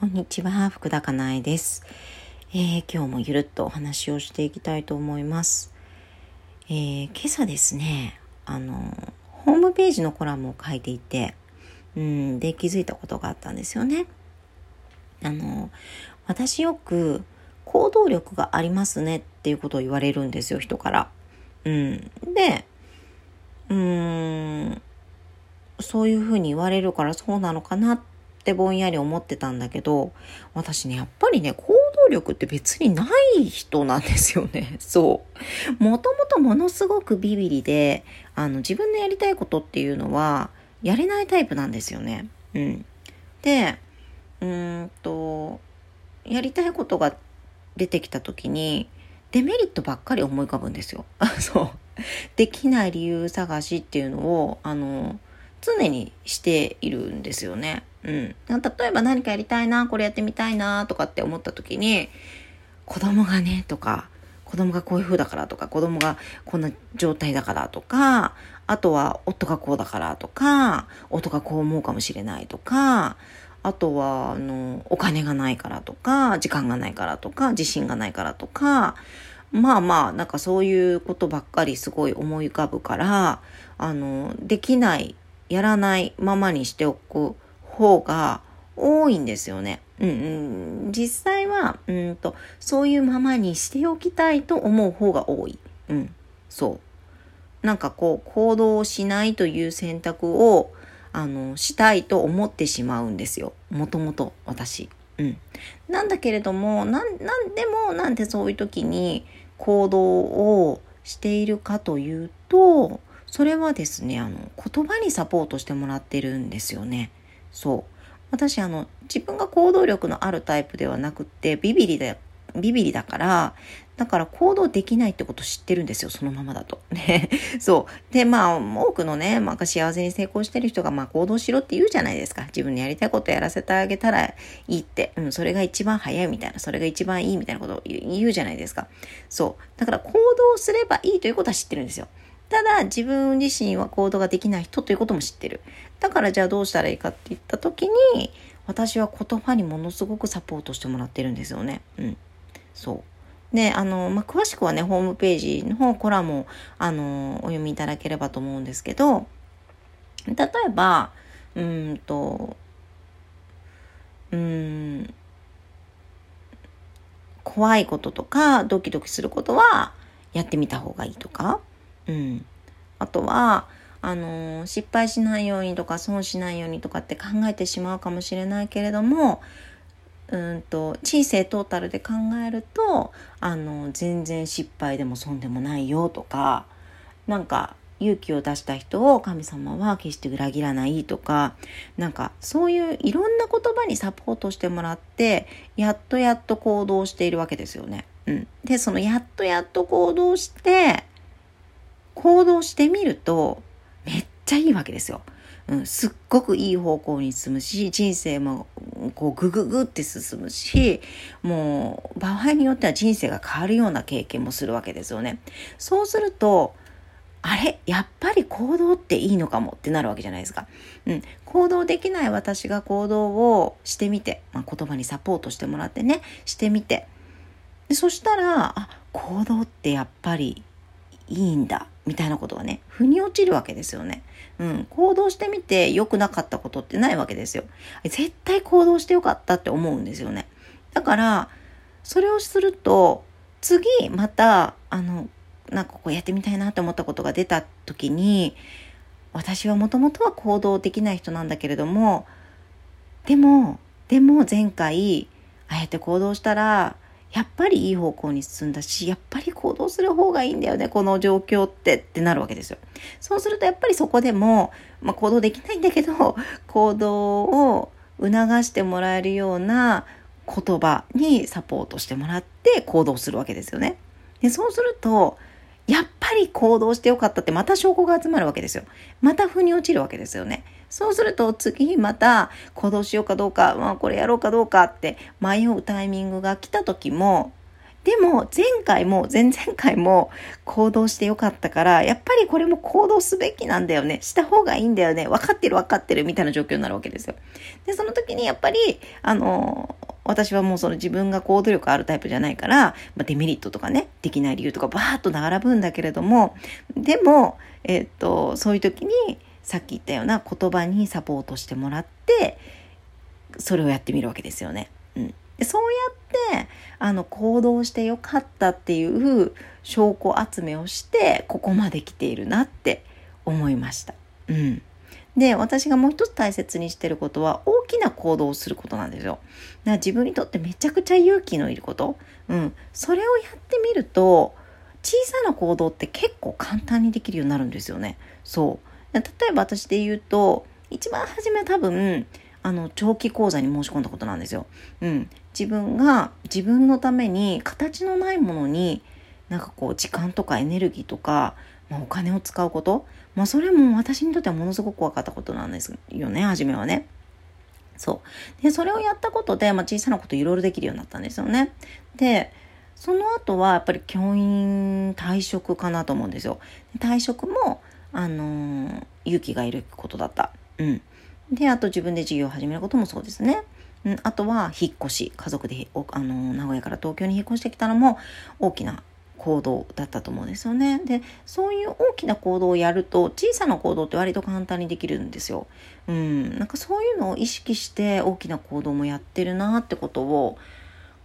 こんにちは、福田かなえです、えー、今日もゆるっとお話をしていきたいと思います。えー、今朝ですね、あの、ホームページのコラムを書いていて、うん、で気づいたことがあったんですよね。あの、私よく行動力がありますねっていうことを言われるんですよ、人から。うん。で、うーん、そういうふうに言われるからそうなのかなっってぼんやり思ってたんだけど、私ね、やっぱりね、行動力って別にない人なんですよね。そう。もともとものすごくビビリで、あの、自分のやりたいことっていうのは、やれないタイプなんですよね。うん。で、うんと、やりたいことが出てきた時に、デメリットばっかり思い浮かぶんですよ。そう。できない理由探しっていうのを、あの、常にしているんですよね。うん。例えば何かやりたいな、これやってみたいな、とかって思った時に、子供がね、とか、子供がこういう風だからとか、子供がこんな状態だからとか、あとは夫がこうだからとか、夫がこう思うかもしれないとか、あとは、あの、お金がないからとか、時間がないからとか、自信がないからとか、まあまあ、なんかそういうことばっかりすごい思い浮かぶから、あの、できないやらないままにしておく方が多いんですよね。うんうん、実際はうんとそういうままにしておきたいと思う方が多い。うん、そう。なんかこう行動をしないという選択をあのしたいと思ってしまうんですよ。もともと私。うん。なんだけれども、なん、なんでもなんでそういう時に行動をしているかというと、それはですね、あの、言葉にサポートしてもらってるんですよね。そう。私、あの、自分が行動力のあるタイプではなくて、ビビリだ、ビビリだから、だから行動できないってこと知ってるんですよ、そのままだと。ね。そう。で、まあ、多くのね、まあ、幸せに成功してる人が、まあ、行動しろって言うじゃないですか。自分のやりたいことやらせてあげたらいいって。うん、それが一番早いみたいな、それが一番いいみたいなことを言うじゃないですか。そう。だから行動すればいいということは知ってるんですよ。ただ自分自身は行動ができない人ということも知ってる。だからじゃあどうしたらいいかって言った時に私は言葉にものすごくサポートしてもらってるんですよね。うん。そう。で、あの、まあ、詳しくはね、ホームページの方コラムを、あの、お読みいただければと思うんですけど、例えば、うんと、うん、怖いこととか、ドキドキすることはやってみた方がいいとか、うん。あとは、あのー、失敗しないようにとか損しないようにとかって考えてしまうかもしれないけれども、うんと人生トータルで考えるとあの全然失敗でも損でもないよとかなんか勇気を出した人を神様は決して裏切らないとかなんかそういういろんな言葉にサポートしてもらってやっとやっと行動しているわけですよね。うん、でそのやっとやっと行動して行動してみるとめっちゃいいわけですよ。うん、すっごくいい方向に進むし、人生もこうグググって進むし、もう場合によっては人生が変わるような経験もするわけですよね。そうすると、あれ？やっぱり行動っていいのかもってなるわけじゃないですか。うん。行動できない私が行動をしてみて、まあ、言葉にサポートしてもらってね、してみて。でそしたら、あ、行動ってやっぱりいいんだ。みたいなことがね、腑に落ちるわけですよね。うん。行動してみて良くなかったことってないわけですよ。絶対行動してよかったって思うんですよね。だから、それをすると、次、また、あの、なんかこうやってみたいなって思ったことが出た時に、私はもともとは行動できない人なんだけれども、でも、でも前回、ああやって行動したら、やっぱりいい方向に進んだし、やっぱり行動する方がいいんだよね、この状況ってってなるわけですよ。そうするとやっぱりそこでも、まあ、行動できないんだけど、行動を促してもらえるような言葉にサポートしてもらって行動するわけですよね。でそうすると、やっぱり行動してよかったってまた証拠が集まるわけですよ。また腑に落ちるわけですよね。そうすると次また行動しようかどうか、まあこれやろうかどうかって迷うタイミングが来た時も、でも前回も前々回も行動してよかったから、やっぱりこれも行動すべきなんだよね。した方がいいんだよね。分かってる分かってるみたいな状況になるわけですよ。で、その時にやっぱり、あの、私はもうその自分が行動力あるタイプじゃないから、まあ、デメリットとかね、できない理由とかバーッと並ぶんだけれども、でも、えっと、そういう時に、さっき言ったような言葉にサポートしてもらって、それをやってみるわけですよね。うん。でそうやって、あの、行動してよかったっていう証拠集めをして、ここまで来ているなって思いました。うん。で、私がもう一つ大切にしてることは、大きな行動をすることなんですよ。だから自分にとってめちゃくちゃ勇気のいること。うん。それをやってみると、小さな行動って結構簡単にできるようになるんですよね。そう。例えば私で言うと、一番初め多分、あの、長期講座に申し込んだことなんですよ。うん。自分が自分のために形のないものに、なんかこう、時間とかエネルギーとか、まあ、お金を使うこと。まあ、それも私にとってはものすごく怖かったことなんですよね、初めはね。そう。で、それをやったことで、まあ、小さなこといろいろできるようになったんですよね。で、その後はやっぱり教員退職かなと思うんですよ。退職も、あの、勇気がいることだった。うん。で、あと自分で事業を始めることもそうですね。うん、あとは引っ越し。家族で、あの、名古屋から東京に引っ越してきたのも大きな行動だったと思うんですよね。で、そういう大きな行動をやると、小さな行動って割と簡単にできるんですよ。うん、なんかそういうのを意識して大きな行動もやってるなってことを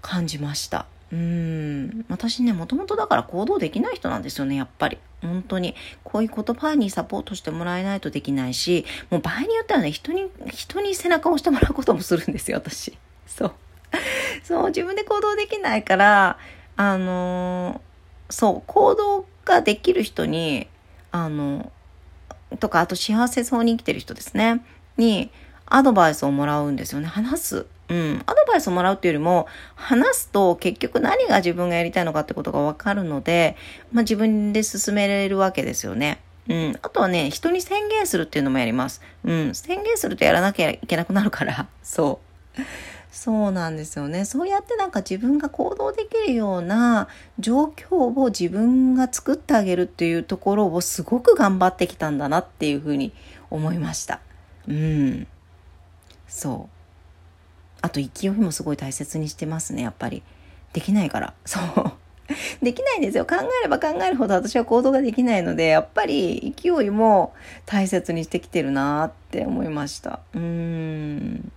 感じました。うん、私ね、もともとだから行動できない人なんですよね、やっぱり。本当に。こういう言葉にサポートしてもらえないとできないし、もう場合によってはね、人に、人に背中を押してもらうこともするんですよ、私。そう。そう、自分で行動できないから、あのーそう、行動ができる人に、あの、とか、あと幸せそうに生きてる人ですね、に、アドバイスをもらうんですよね。話す。うん。アドバイスをもらうっていうよりも、話すと結局何が自分がやりたいのかってことがわかるので、まあ自分で進められるわけですよね。うん。あとはね、人に宣言するっていうのもやります。うん。宣言するとやらなきゃいけなくなるから。そう。そうなんですよね。そうやってなんか自分が行動できるような状況を自分が作ってあげるっていうところをすごく頑張ってきたんだなっていうふうに思いました。うん。そう。あと勢いもすごい大切にしてますね、やっぱり。できないから。そう。できないんですよ。考えれば考えるほど私は行動ができないので、やっぱり勢いも大切にしてきてるなって思いました。うーん。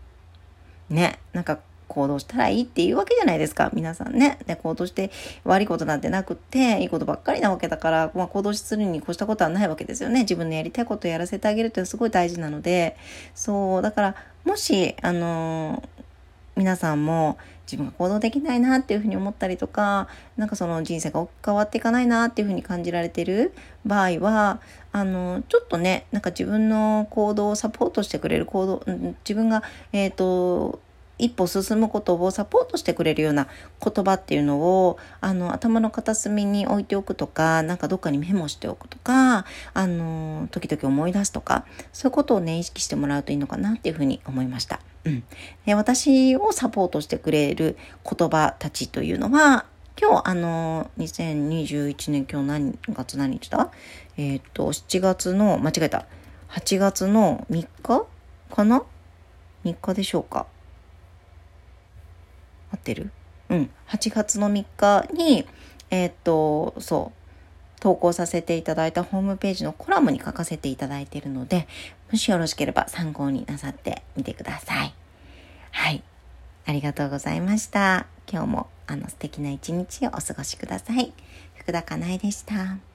ね、なんか行動したらいいっていうわけじゃないですか、皆さんね。で、行動して悪いことなんてなくって、いいことばっかりなわけだから、まあ、行動するに越したことはないわけですよね。自分のやりたいことをやらせてあげるってすごい大事なので、そう、だから、もし、あのー、皆さんも自分が行動できないなっていうふうに思ったりとか、なんかその人生が変わっていかないなっていうふうに感じられてる場合は、あの、ちょっとね、なんか自分の行動をサポートしてくれる行動、自分が、えっ、ー、と、一歩進むことをサポートしてくれるような言葉っていうのを、あの、頭の片隅に置いておくとか、なんかどっかにメモしておくとか、あの、時々思い出すとか、そういうことをね、意識してもらうといいのかなっていうふうに思いました。うん。で私をサポートしてくれる言葉たちというのは、今日、あの、2021年今日何月何日だ？えっ、と、7月の、間違えた。8月の3日？かな ?3 日でしょうか？合ってる？うん。8月の3日に、えっ、と、そう、投稿させていただいたホームページのコラムに書かせていただいているので、もしよろしければ参考になさってみてください。はい。ありがとうございました。今日もあの素敵な一日をお過ごしください。福田かなえでした。